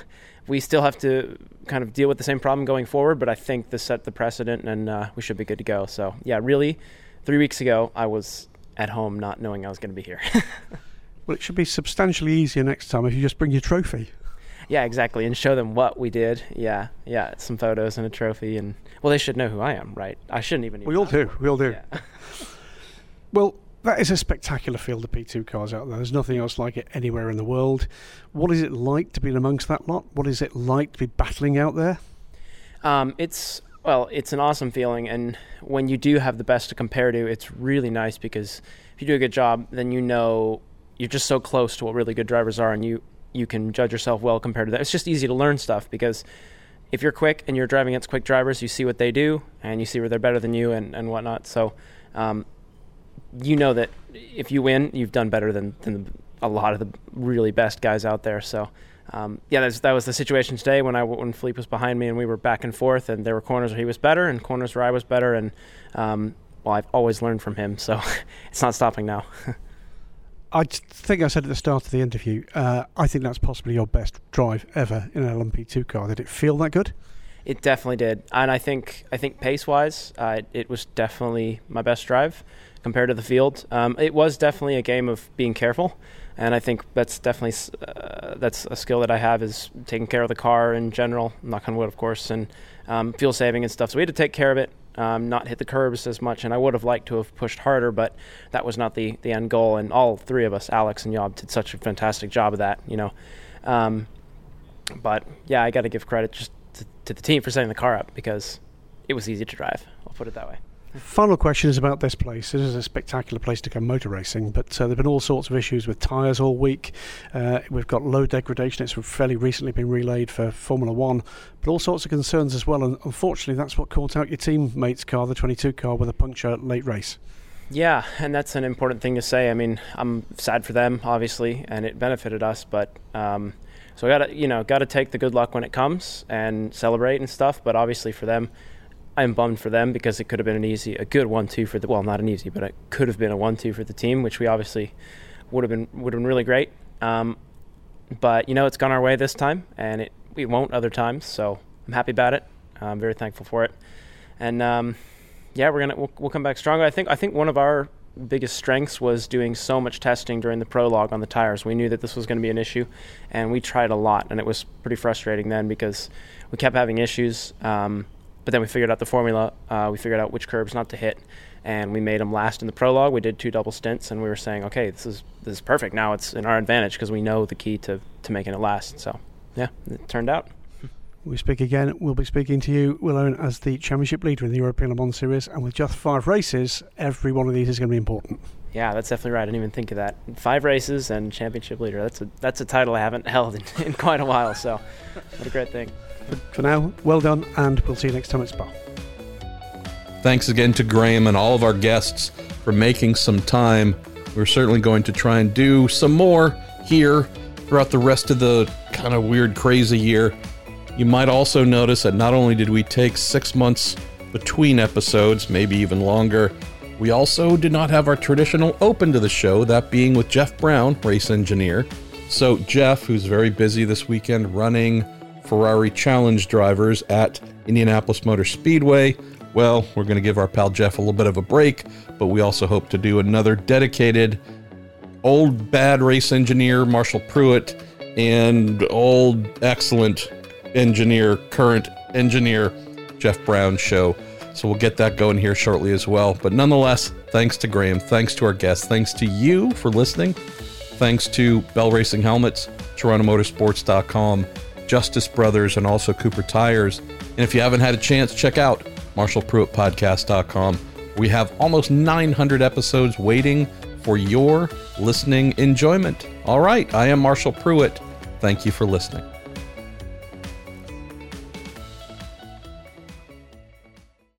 we still have to kind of deal with the same problem going forward, but I think this set the precedent, and uh, we should be good to go. So yeah, really, three weeks ago I was at home not knowing I was going to be here. well, it should be substantially easier next time if you just bring your trophy. Yeah, exactly, and show them what we did. Yeah, yeah, some photos and a trophy, and well, they should know who I am, right? I shouldn't even. we all do. We all do. Yeah. well, that is a spectacular field of P2 cars out there. There's nothing else like it anywhere in the world. What is it like to be amongst that lot? What is it like to be battling out there? Um, it's well, it's an awesome feeling, and when you do have the best to compare to, it's really nice because if you do a good job, then you know you're just so close to what really good drivers are, and you you can judge yourself well compared to that. It's just easy to learn stuff because if you're quick and you're driving against quick drivers, you see what they do and you see where they're better than you and, and whatnot. So um, you know that if you win, you've done better than, than a lot of the really best guys out there. So um, yeah, that was the situation today when I when Philippe was behind me and we were back and forth, and there were corners where he was better and corners where I was better, and um, well, I've always learned from him, so it's not stopping now. I think I said at the start of the interview, uh, I think that's possibly your best drive ever in an LMP2 car. Did it feel that good? It definitely did, and I think I think pace wise, uh, it was definitely my best drive compared to the field. Um, it was definitely a game of being careful and I think that's definitely uh, that's a skill that I have is taking care of the car in general, knock on wood, of course, and um, fuel saving and stuff. So we had to take care of it, um, not hit the curbs as much, and I would have liked to have pushed harder, but that was not the the end goal. And all three of us, Alex and Job, did such a fantastic job of that, you know. Um, but yeah, I got to give credit just to, to the team for setting the car up because it was easy to drive. I'll put it that way. Final question is about this place. It is a spectacular place to come motor racing, but uh, there have been all sorts of issues with tyres all week. Uh, we've got low degradation. It's fairly recently been relaid for Formula One, but all sorts of concerns as well. And unfortunately, that's what caught out your teammate's car, the 22 car, with a puncture late race. Yeah, and that's an important thing to say. I mean, I'm sad for them, obviously, and it benefited us, but. Um, so I gotta, you know, gotta take the good luck when it comes and celebrate and stuff. But obviously for them, I'm bummed for them because it could have been an easy, a good one-two for the well, not an easy, but it could have been a one-two for the team, which we obviously would have been would have been really great. Um, but you know, it's gone our way this time, and it we won't other times. So I'm happy about it. I'm very thankful for it, and um, yeah, we're gonna we'll, we'll come back stronger. I think I think one of our biggest strengths was doing so much testing during the prologue on the tires. We knew that this was going to be an issue, and we tried a lot, and it was pretty frustrating then because we kept having issues. Um, but then we figured out the formula. Uh, we figured out which curbs not to hit, and we made them last in the prologue. We did two double stints, and we were saying, okay, this is this is perfect. Now it's in our advantage because we know the key to to making it last. So, yeah, it turned out. we speak again, we'll be speaking to you, Will Owen, as the championship leader in the European Le Mans Series. And with just five races, every one of these is going to be important. Yeah, that's definitely right. I didn't even think of that. Five races and championship leader. That's a that's a title I haven't held in, in quite a while. So, what a great thing. But for now, well done, and we'll see you next time at Spa. Thanks again to Graham and all of our guests for making some time. We're certainly going to try and do some more here throughout the rest of the kind of weird, crazy year. You might also notice that not only did we take six months between episodes, maybe even longer, we also did not have our traditional open to the show, that being with Jeff Brown, race engineer. So, Jeff, who's very busy this weekend running Ferrari Challenge drivers at Indianapolis Motor Speedway, well, we're going to give our pal Jeff a little bit of a break, but we also hope to do another dedicated old bad race engineer, Marshall Pruett, and old excellent engineer, current engineer, Jeff Brown show. So we'll get that going here shortly as well. But nonetheless, thanks to Graham, thanks to our guests, thanks to you for listening, thanks to Bell Racing Helmets, TorontoMotorsports.com, Justice Brothers, and also Cooper Tires. And if you haven't had a chance, check out MarshallPruettPodcast.com. We have almost 900 episodes waiting for your listening enjoyment. All right, I am Marshall Pruett. Thank you for listening.